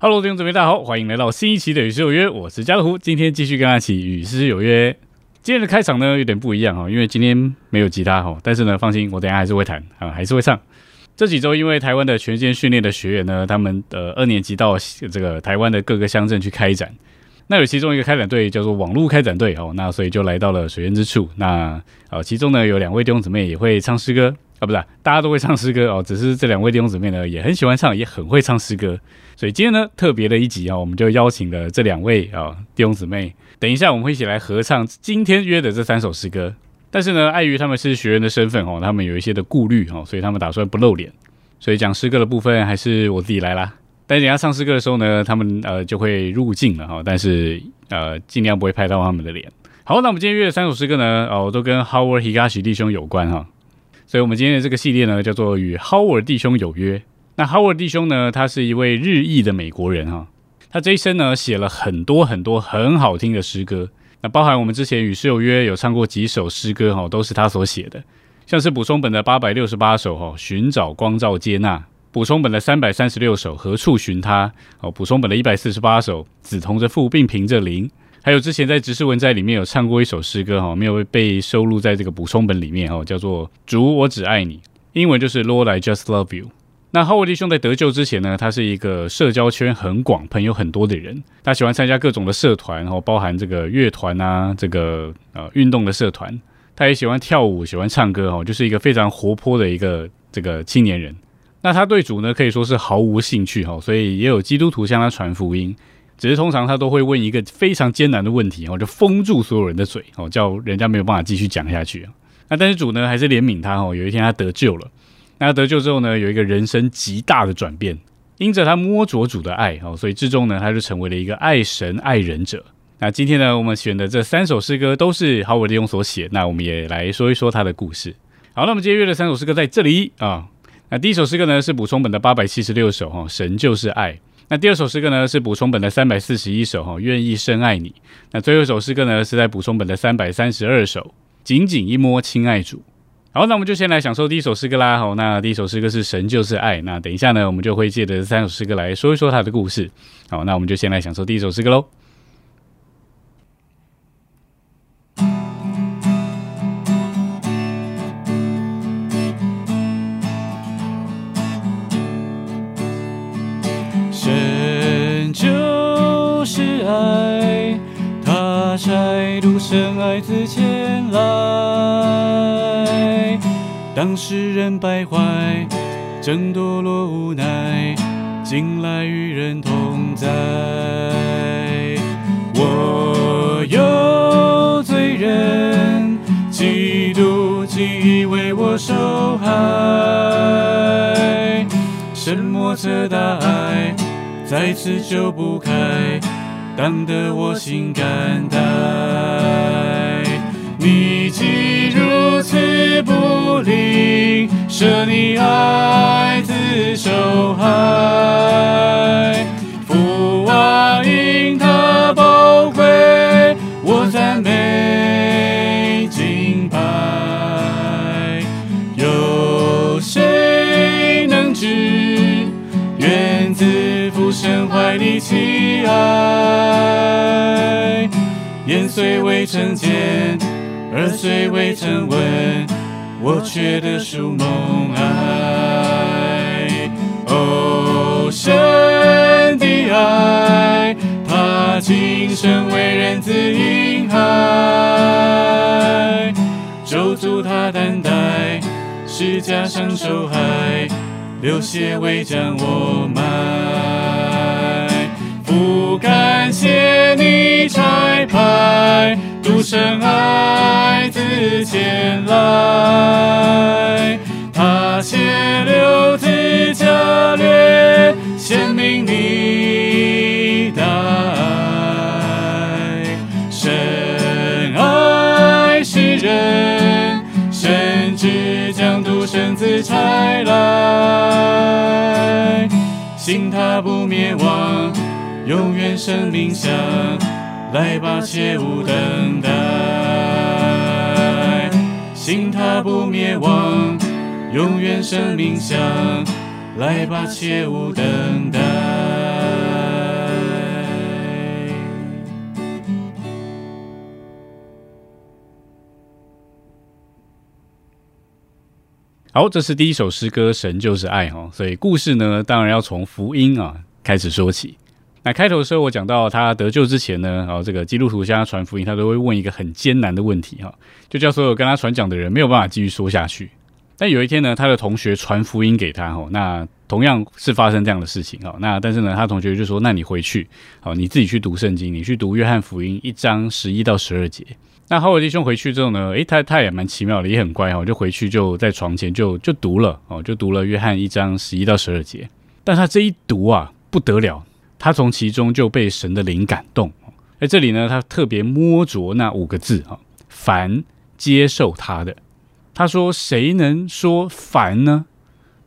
Hello，弟兄姊妹，大家好，欢迎来到新一期的《与诗有约》，我是家乐福，今天继续跟大家一起与诗有约。今天的开场呢有点不一样哈，因为今天没有吉他哈，但是呢，放心，我等下还是会弹啊，还是会唱。这几周因为台湾的全线训练的学员呢，他们呃二年级到这个台湾的各个乡镇去开展，那有其中一个开展队叫做网络开展队哦，那所以就来到了水源之处。那呃其中呢有两位弟兄姊妹也会唱诗歌。啊，不是，大家都会唱诗歌哦，只是这两位弟兄姊妹呢，也很喜欢唱，也很会唱诗歌，所以今天呢，特别的一集啊，我们就邀请了这两位啊弟兄姊妹，等一下我们会一起来合唱今天约的这三首诗歌。但是呢，碍于他们是学员的身份哦，他们有一些的顾虑哦，所以他们打算不露脸，所以讲诗歌的部分还是我自己来啦。但等下唱诗歌的时候呢，他们呃就会入镜了哈，但是呃尽量不会拍到他们的脸。好，那我们今天约的三首诗歌呢，哦，都跟 Howard Higashi 弟兄有关哈。所以，我们今天的这个系列呢，叫做《与 Howard 弟兄有约》。那 Howard 弟兄呢，他是一位日裔的美国人哈。他这一生呢，写了很多很多很好听的诗歌。那包含我们之前与诗有约有唱过几首诗歌哈，都是他所写的。像是补充本的八百六十八首哈，《寻找光照接纳》；补充本的三百三十六首，《何处寻他》；哦，补充本的一百四十八首，《子同着父，并凭着邻》。还有之前在《执事文摘》里面有唱过一首诗歌哈，没有被收录在这个补充本里面哈，叫做《主我只爱你》，英文就是 Lord I Just Love You。那哈维弟兄在得救之前呢，他是一个社交圈很广、朋友很多的人，他喜欢参加各种的社团，然后包含这个乐团啊，这个呃运动的社团，他也喜欢跳舞、喜欢唱歌哈，就是一个非常活泼的一个这个青年人。那他对主呢可以说是毫无兴趣哈，所以也有基督徒向他传福音。只是通常他都会问一个非常艰难的问题，哦，就封住所有人的嘴，哦，叫人家没有办法继续讲下去那但是主呢，还是怜悯他，哦，有一天他得救了。那得救之后呢，有一个人生极大的转变，因着他摸着主的爱，哦，所以最终呢，他就成为了一个爱神爱人者。那今天呢，我们选的这三首诗歌都是豪尔利用所写，那我们也来说一说他的故事。好，那我们今天约的三首诗歌在这里啊。那第一首诗歌呢，是补充本的八百七十六首，哈，神就是爱。那第二首诗歌呢是补充本的三百四十一首哈，愿意深爱你。那最后一首诗歌呢是在补充本的三百三十二首，紧紧一摸亲爱主。好，那我们就先来享受第一首诗歌啦。好，那第一首诗歌是神就是爱。那等一下呢，我们就会借着这三首诗歌来说一说它的故事。好，那我们就先来享受第一首诗歌喽。拆路深爱自前来，当世人败坏，争堕落无奈，进来与人同在。我有罪人，基督既为我受害，神莫测大爱，再次就不开。当得我心感戴，你既如此不吝舍你爱子受害，父啊因他宝贵，我赞美敬拜，起爱？虽未成见，耳虽未曾闻，我却得数梦爱。哦，神的爱，他今生为人子婴孩，咒诅他担待，是加上受害，流血为将我埋。不感谢你拆牌，独生爱子前来，他血流自加略，显明你大爱。深爱世人，甚至将独生子拆来，信他不灭亡。永远生命香，来吧，切勿等待，信他不灭亡。永远生命香，来吧，切勿等待。好，这是第一首诗歌《神就是爱》哈，所以故事呢，当然要从福音啊开始说起。那开头的时候，我讲到他得救之前呢，哦，这个基督徒向他传福音，他都会问一个很艰难的问题哈，就叫所有跟他传讲的人没有办法继续说下去。但有一天呢，他的同学传福音给他哈，那同样是发生这样的事情哈，那但是呢，他同学就说：“那你回去，好，你自己去读圣经，你去读约翰福音一章十一到十二节。”那哈维弟兄回去之后呢，诶，他他也蛮奇妙的，也很乖哈，就回去就在床前就就读了哦，就读了约翰一章十一到十二节。但他这一读啊，不得了。他从其中就被神的灵感动，在这里呢，他特别摸着那五个字啊，凡接受他的，他说谁能说凡呢？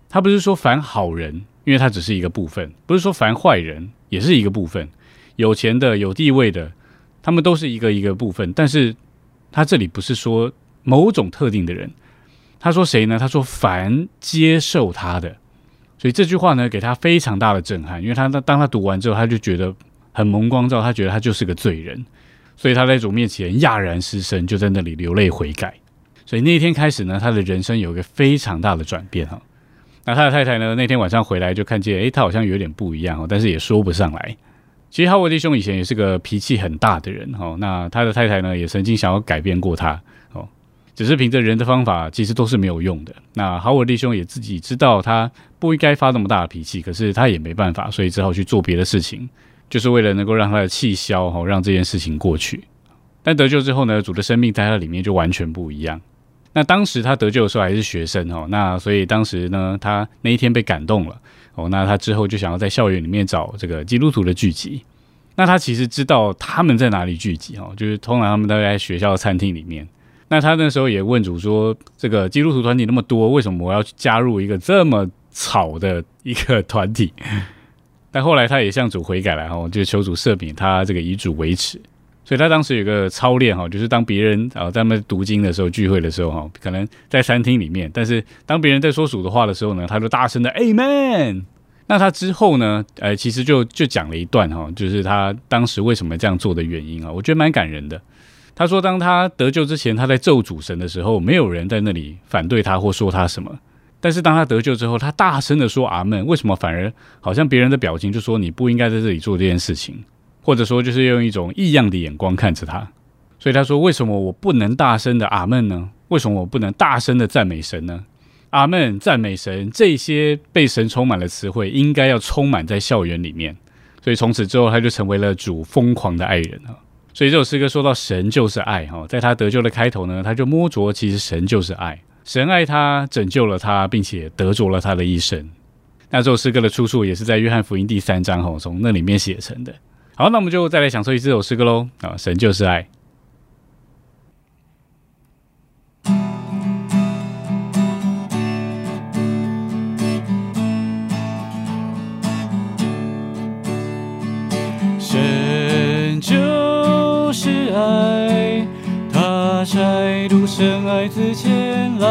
他不是说凡好人，因为他只是一个部分；不是说凡坏人，也是一个部分。有钱的、有地位的，他们都是一个一个部分。但是他这里不是说某种特定的人，他说谁呢？他说凡接受他的。所以这句话呢，给他非常大的震撼，因为他当他读完之后，他就觉得很蒙光照，他觉得他就是个罪人，所以他在主面前讶然失声，就在那里流泪悔改。所以那一天开始呢，他的人生有一个非常大的转变哈。那他的太太呢，那天晚上回来就看见，诶，他好像有点不一样哦，但是也说不上来。其实哈维弟兄以前也是个脾气很大的人哈，那他的太太呢，也曾经想要改变过他。只是凭着人的方法，其实都是没有用的。那豪尔弟兄也自己知道他不应该发那么大的脾气，可是他也没办法，所以只好去做别的事情，就是为了能够让他的气消，哈，让这件事情过去。但得救之后呢，主的生命在他里面就完全不一样。那当时他得救的时候还是学生，哈，那所以当时呢，他那一天被感动了，哦，那他之后就想要在校园里面找这个基督徒的聚集。那他其实知道他们在哪里聚集，哈，就是通常他们都在学校的餐厅里面。那他那时候也问主说：“这个基督徒团体那么多，为什么我要去加入一个这么吵的一个团体？” 但后来他也向主悔改了哈，就求主赦免他这个以主为耻。所以他当时有个操练哈，就是当别人啊在那读经的时候、聚会的时候哈，可能在餐厅里面，但是当别人在说主的话的时候呢，他就大声的 Amen。那他之后呢，呃，其实就就讲了一段哈，就是他当时为什么这样做的原因啊，我觉得蛮感人的。他说：“当他得救之前，他在咒主神的时候，没有人在那里反对他或说他什么。但是当他得救之后，他大声的说阿门。为什么反而好像别人的表情就说你不应该在这里做这件事情，或者说就是用一种异样的眼光看着他？所以他说：为什么我不能大声的阿门呢？为什么我不能大声的赞美神呢？阿门，赞美神，这些被神充满了词汇，应该要充满在校园里面。所以从此之后，他就成为了主疯狂的爱人了。”所以这首诗歌说到神就是爱哈，在他得救的开头呢，他就摸着其实神就是爱，神爱他，拯救了他，并且得着了他的一生。那这首诗歌的出处也是在约翰福音第三章哈，从那里面写成的。好，那我们就再来享受一这首诗歌喽啊，神就是爱。拆路深爱自前来，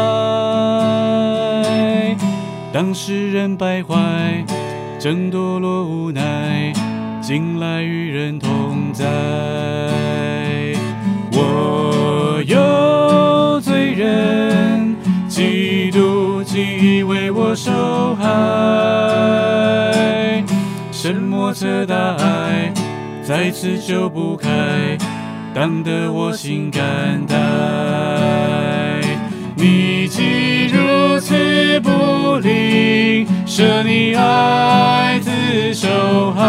当世人败坏，争堕落无奈，进来与人同在。我有罪人，基督既为我受害，神莫测大爱，在此就不开。当得我心肝胆，你既如此不吝舍你爱子受害，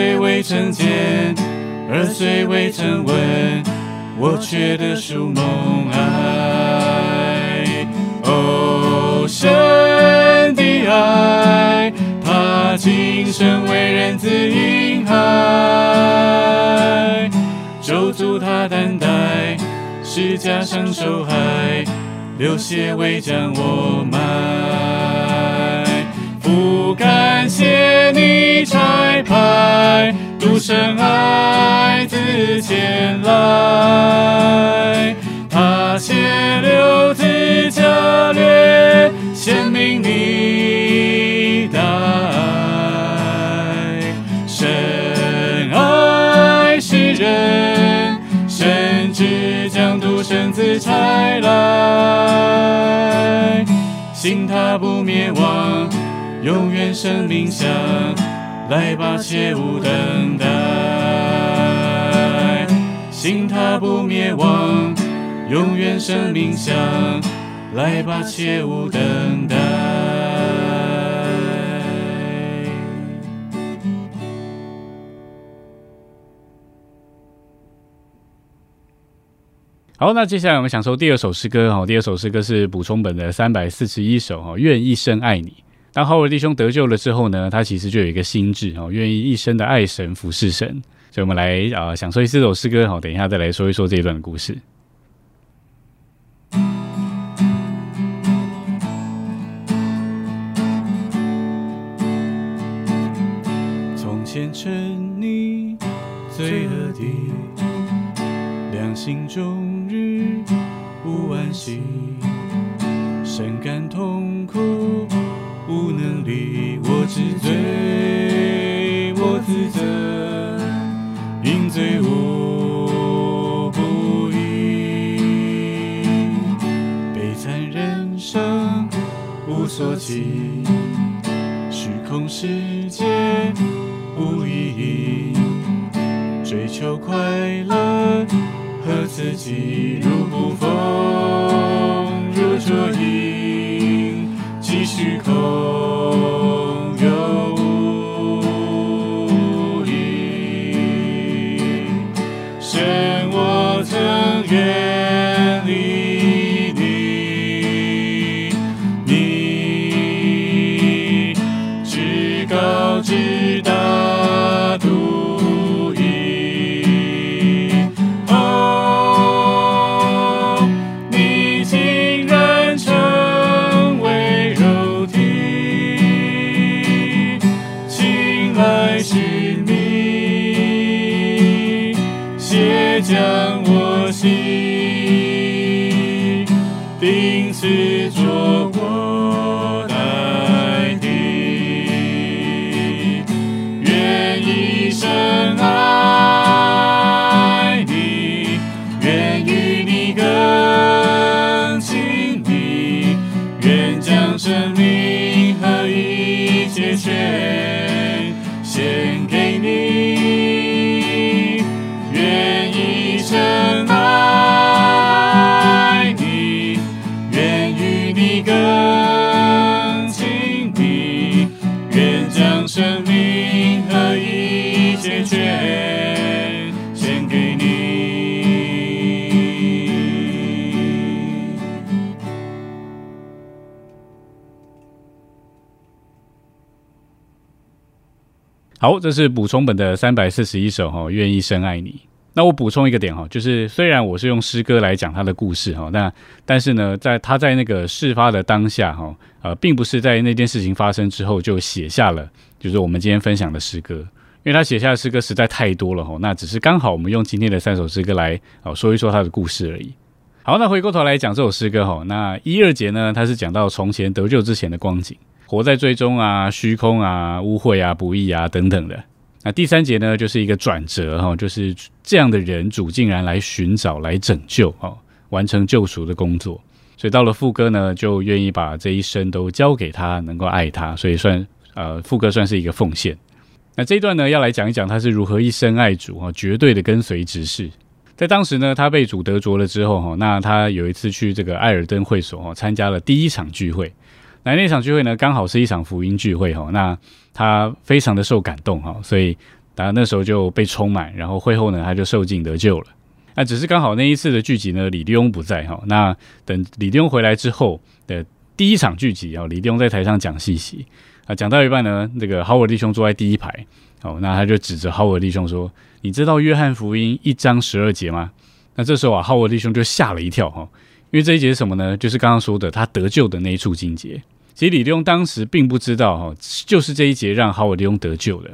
虽未曾见，耳虽未曾闻，我却得属梦爱。哦，神的爱，他今生为人子婴孩，救主他担待十架上受害，流血为将我埋。感谢你拆派独生爱子前来，他血流自加略，显明你大爱。深爱世人，甚至将独生子拆来，信他不灭亡。永远生命香，来吧，切勿等待。信他不灭亡，永远生命香，来吧，切勿等待。好，那接下来我们享受第二首诗歌哈。第二首诗歌是补充本的三百四十一首哈，愿一生爱你。当浩尔弟兄得救了之后呢，他其实就有一个心智哦，愿意一生的爱神服侍神。所以，我们来啊，享受一这首诗歌好，等一下再来说一说这一段的故事。从前沉溺罪恶的，良心终日不安息，深感痛苦。无能力，我自罪，我自责，因罪我不义，悲惨人生无所期，虚空世界无意义，追求快乐和自己如捕风，如捉影。时刻。和一切全。好，这是补充本的三百四十一首哈，愿意深爱你。那我补充一个点哈，就是虽然我是用诗歌来讲他的故事哈，那但是呢，在他在那个事发的当下哈，呃，并不是在那件事情发生之后就写下了，就是我们今天分享的诗歌，因为他写下的诗歌实在太多了哈，那只是刚好我们用今天的三首诗歌来哦说一说他的故事而已。好，那回过头来讲这首诗歌哈，那一二节呢，它是讲到从前得救之前的光景。活在最终啊、虚空啊、污秽啊、不义啊等等的。那第三节呢，就是一个转折哈，就是这样的人主竟然来寻找、来拯救哦，完成救赎的工作。所以到了副歌呢，就愿意把这一生都交给他，能够爱他，所以算呃副歌算是一个奉献。那这一段呢，要来讲一讲他是如何一生爱主啊，绝对的跟随执事。在当时呢，他被主得着了之后哈，那他有一次去这个艾尔登会所哈，参加了第一场聚会。那那场聚会呢，刚好是一场福音聚会哈，那他非常的受感动哈，所以他那时候就被充满，然后会后呢，他就受尽得救了。那只是刚好那一次的聚集呢，李弟兄不在哈，那等李弟兄回来之后的第一场聚集啊，李弟兄在台上讲信息啊，讲到一半呢，这个豪尔弟兄坐在第一排，哦，那他就指着浩尔弟兄说：“你知道约翰福音一章十二节吗？”那这时候啊，浩尔弟兄就吓了一跳哈，因为这一节是什么呢？就是刚刚说的他得救的那一处经节。其实李弟兄当时并不知道哈，就是这一节让浩尔弟兄得救的。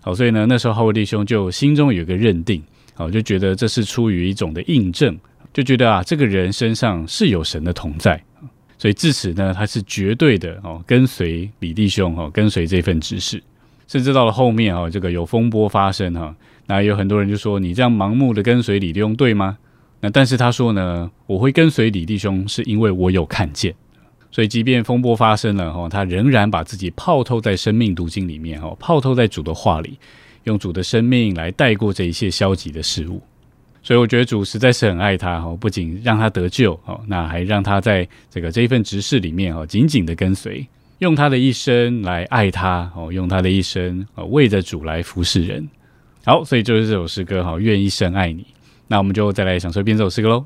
好，所以呢，那时候浩尔弟兄就心中有一个认定，好，就觉得这是出于一种的印证，就觉得啊，这个人身上是有神的同在。所以至此呢，他是绝对的哦，跟随李弟兄哦，跟随这份指示，甚至到了后面哦，这个有风波发生哈，那有很多人就说你这样盲目的跟随李弟兄对吗？那但是他说呢，我会跟随李弟兄是因为我有看见，所以即便风波发生了哈，他仍然把自己泡透在生命读经里面哈，泡透在主的话里，用主的生命来带过这一切消极的事物。所以我觉得主实在是很爱他哈，不仅让他得救哦，那还让他在这个这一份执事里面哦，紧紧的跟随，用他的一生来爱他哦，用他的一生哦，为着主来服侍人。好，所以就是这首诗歌哈，愿一生爱你。那我们就再来享受一遍这首诗歌喽。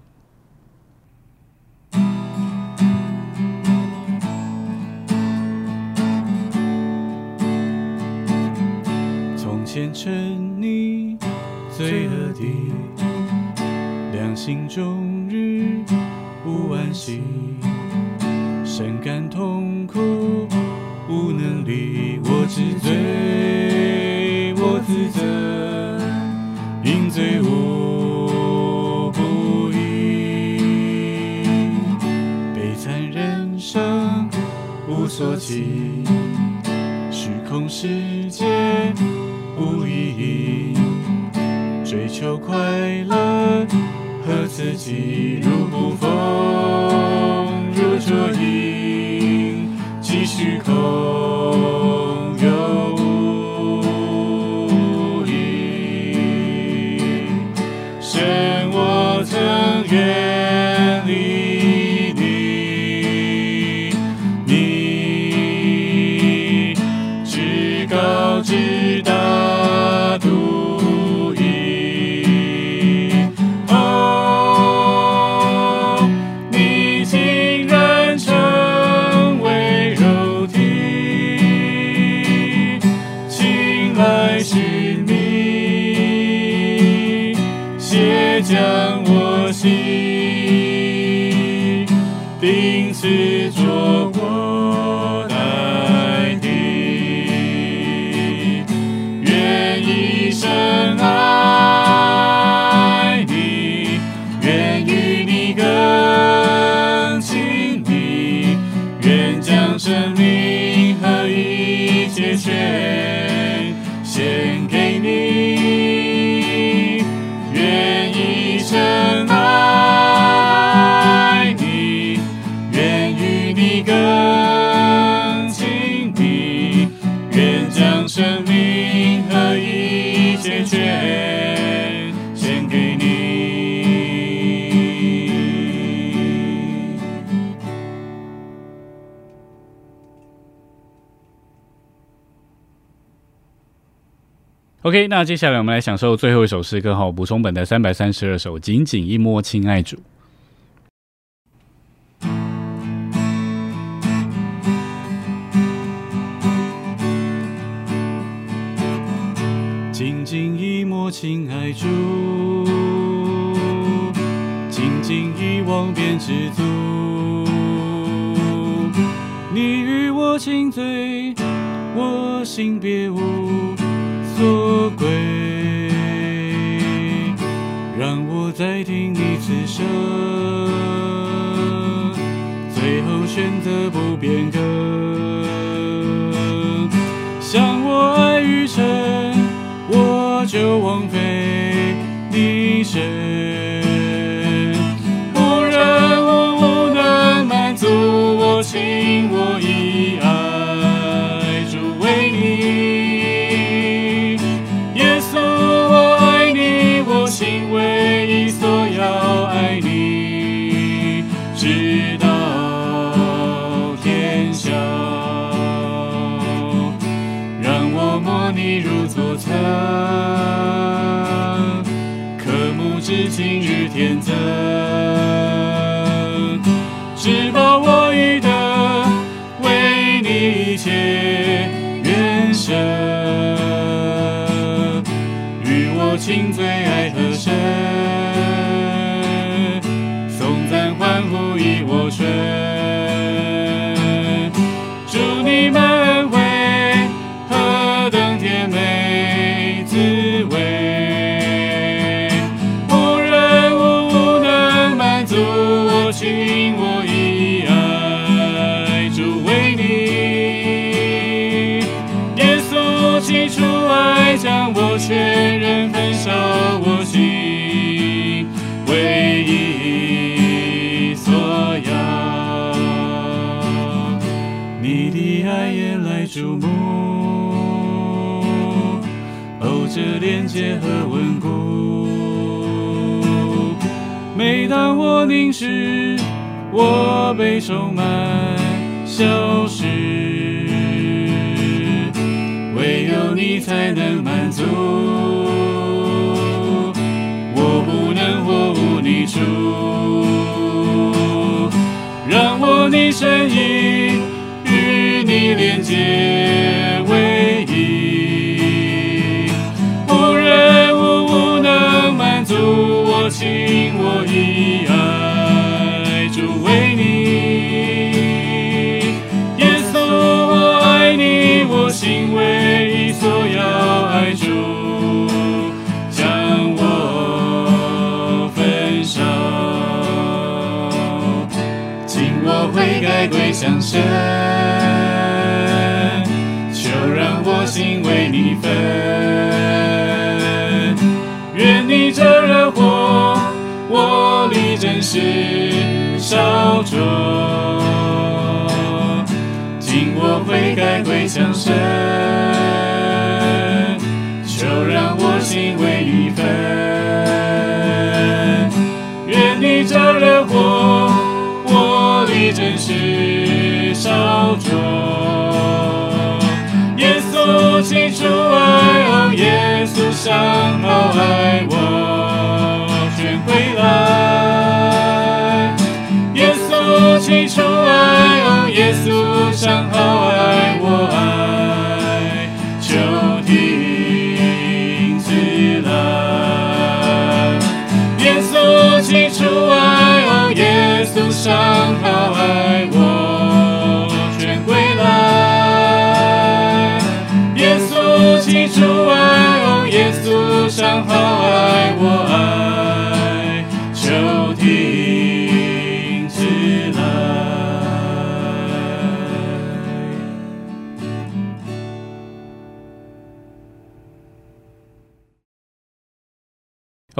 从前称你罪恶的。心终日无安息，深感痛苦，无能力，我自罪，我自责，因罪无无所期，虚空世界无意义，追求快乐。和自己如不风，如浊影，继续空 OK，那接下来我们来享受最后一首诗歌哈，补充本的三百三十二首，紧紧一摸，亲爱主。紧紧一摸，亲爱主，紧紧一望便知足。你与我亲嘴，我心别无。所归，让我再听你此声，最后选择不变更。想我爱与诚，我就枉费你身。今日天增，只保我欲得，为你一切愿生。情最爱和声，颂赞欢呼以我顺。你的爱眼来注目，哦，这连接和稳固。每当我凝视，我被充满消失，唯有你才能满足。我不能或无你处，让我你身影连接为一，无人无物能满足我情我意爱，主为你，耶稣我爱你，我心唯一所要爱主，将我焚烧。请我悔改归向神，让我心为你焚。愿你这热火，我力真实烧灼。请我悔改归向神，就让我心为你焚。愿你这热火，我力真实烧灼。起初爱，哦，耶稣上好爱我，全回来。耶稣起初爱，哦，耶稣上好爱我爱，就听起来。耶稣起初爱，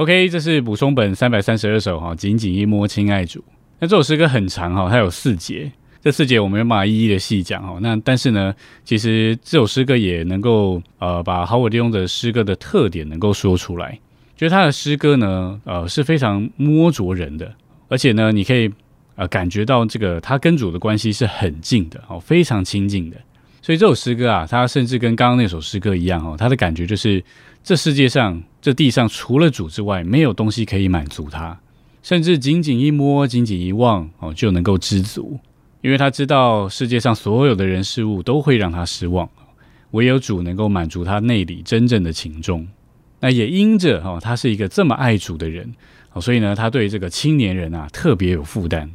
OK，这是补充本三百三十二首哈，紧紧一摸亲爱主。那这首诗歌很长哈，它有四节，这四节我没有办法一一的细讲哈。那但是呢，其实这首诗歌也能够呃把好我利用的诗歌的特点能够说出来。觉得他的诗歌呢，呃是非常摸着人的，而且呢，你可以呃感觉到这个他跟主的关系是很近的哦，非常亲近的。所以这首诗歌啊，它甚至跟刚刚那首诗歌一样哦，它的感觉就是这世界上、这地上除了主之外，没有东西可以满足他，甚至仅仅一摸、仅仅一望哦，就能够知足，因为他知道世界上所有的人事物都会让他失望，唯有主能够满足他内里真正的情衷。那也因着、哦，他是一个这么爱主的人哦，所以呢，他对这个青年人啊特别有负担。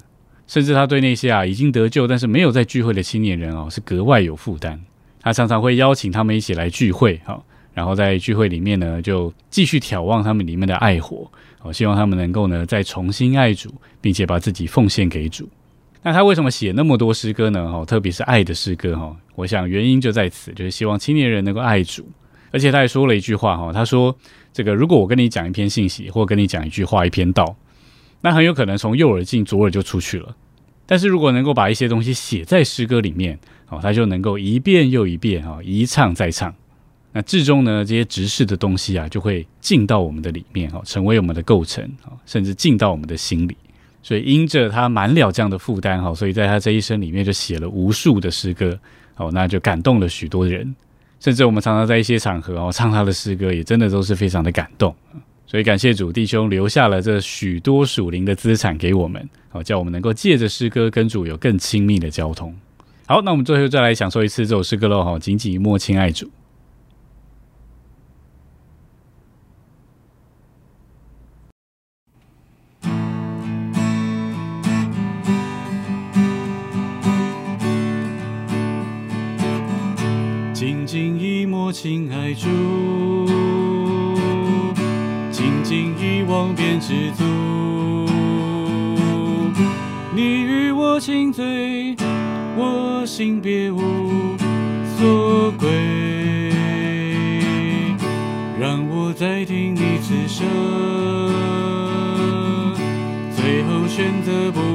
甚至他对那些啊已经得救但是没有在聚会的青年人哦，是格外有负担。他常常会邀请他们一起来聚会，哈，然后在聚会里面呢，就继续眺望他们里面的爱火，哦，希望他们能够呢再重新爱主，并且把自己奉献给主。那他为什么写那么多诗歌呢？哦，特别是爱的诗歌，哈，我想原因就在此，就是希望青年人能够爱主。而且他还说了一句话，哈，他说：“这个如果我跟你讲一篇信息，或跟你讲一句话、一篇道。”那很有可能从右耳进左耳就出去了。但是如果能够把一些东西写在诗歌里面，哦，他就能够一遍又一遍，哦，一唱再唱。那至终呢，这些直视的东西啊，就会进到我们的里面，哦，成为我们的构成，哦，甚至进到我们的心里。所以因着他满了这样的负担，哈，所以在他这一生里面就写了无数的诗歌，哦，那就感动了许多人。甚至我们常常在一些场合，哦，唱他的诗歌，也真的都是非常的感动。所以感谢主弟兄留下了这许多属灵的资产给我们，好叫我们能够借着诗歌跟主有更亲密的交通。好，那我们最后再来享受一次这首诗歌喽！哈，紧紧摸亲爱主，紧紧一摸亲爱主。望便知足。你与我亲嘴，我心别无所归。让我再听你此声，最后选择不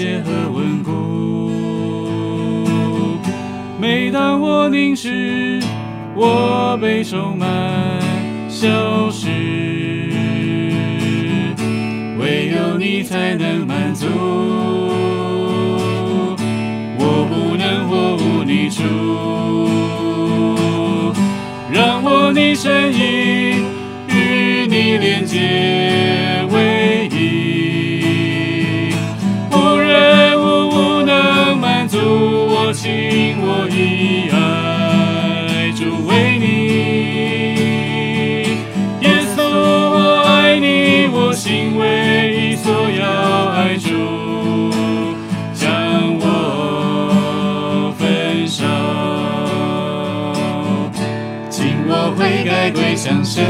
这连接和稳固。每当我凝视，我被充满消失，唯有你才能满足。我不能活无你处，让我你身影与你连接我情我意爱主为你，耶稣我爱你，我心唯一所要爱主，将我焚烧。请我悔改归向神，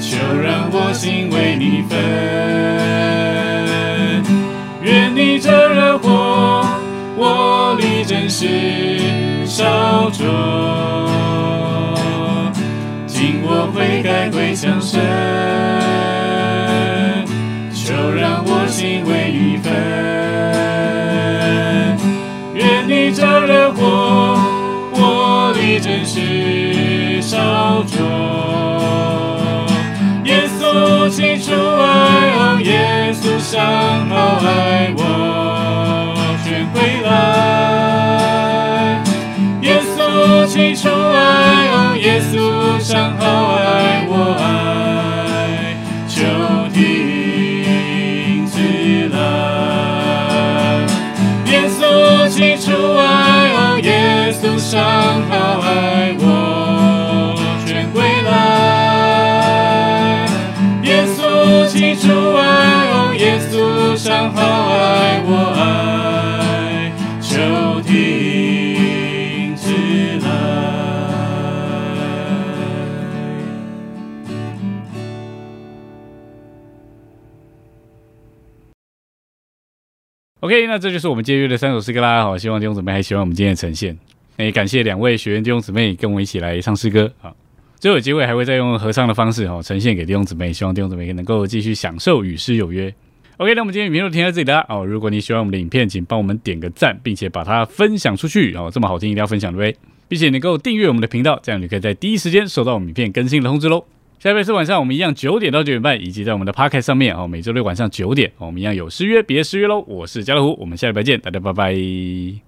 就让我心为你分。悔改归向神，就让我心为你焚。愿你这热火。我力真实烧灼。耶稣起初爱，哦，耶稣上好爱我，全归来。起初爱，哦，耶稣上好爱我，爱就停止来。耶稣起初爱，哦，耶稣上好爱我，OK，那这就是我们今天的三首诗歌啦。好，希望弟兄姊妹还喜欢我们今天的呈现。那也感谢两位学员弟兄姊妹跟我一起来唱诗歌好。最后有机会还会再用合唱的方式哈、呈现给弟兄姊妹，希望弟兄姊妹能够继续享受与诗有约。OK，那我们今天影片就停在这里啦。哦，如果你喜欢我们的影片，请帮我们点个赞，并且把它分享出去哦。这么好听，一定要分享对不对？并且能够订阅我们的频道，这样你可以在第一时间收到我们影片更新的通知喽。下一位是晚上我们一样九点到九点半，以及在我们的 Podcast 上面哦，每周六晚上九点，我们一样有失约，别失约喽。我是家乐福，我们下礼拜见，大家拜拜。